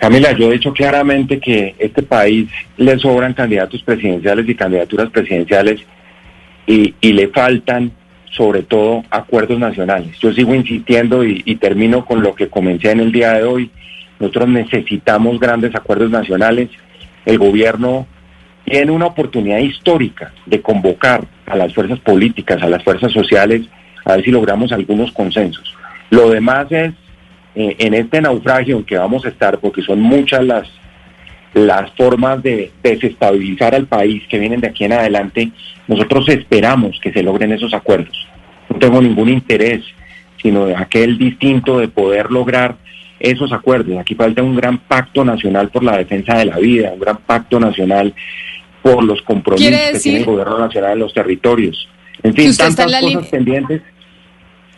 Camila, yo he dicho claramente que este país le sobran candidatos presidenciales y candidaturas presidenciales y, le faltan sobre todo acuerdos nacionales. Yo sigo insistiendo y termino con lo que comencé en el día de hoy. Nosotros necesitamos grandes acuerdos nacionales. El gobierno tiene una oportunidad histórica de convocar a las fuerzas políticas, a las fuerzas sociales, a ver si logramos algunos consensos. Lo demás es eh, en este naufragio en que vamos a estar, porque son muchas las, las formas de desestabilizar al país que vienen de aquí en adelante, nosotros esperamos que se logren esos acuerdos. No tengo ningún interés, sino aquel distinto de poder lograr esos acuerdos. Aquí falta un gran pacto nacional por la defensa de la vida, un gran pacto nacional por los compromisos ¿Quiere que tiene el gobierno nacional en los territorios. En fin, tantas cosas pendientes.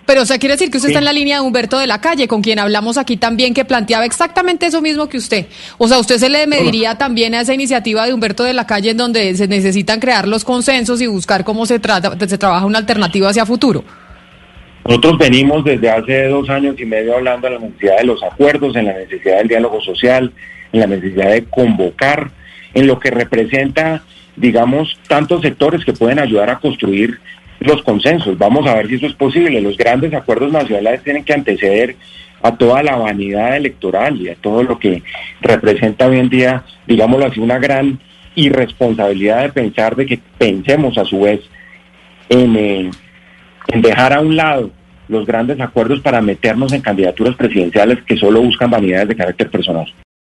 Pero, o sea, quiere decir que usted Sí. está en la línea de Humberto de la Calle, con quien hablamos aquí también, que planteaba exactamente eso mismo que usted. O sea, usted se le mediría también a esa iniciativa de Humberto de la Calle en donde se necesitan crear los consensos y buscar cómo se, trata, se trabaja una alternativa hacia futuro. Nosotros venimos desde hace dos años y medio hablando de la necesidad de los acuerdos, en la necesidad del diálogo social, en la necesidad de convocar, en lo que representa, digamos, tantos sectores que pueden ayudar a construir los consensos. Vamos a ver si eso es posible. Los grandes acuerdos nacionales tienen que anteceder a toda la vanidad electoral y a todo lo que representa hoy en día, digámoslo así, una gran irresponsabilidad de pensar de que pensemos a su vez en, eh, en dejar a un lado los grandes acuerdos para meternos en candidaturas presidenciales que solo buscan vanidades de carácter personal.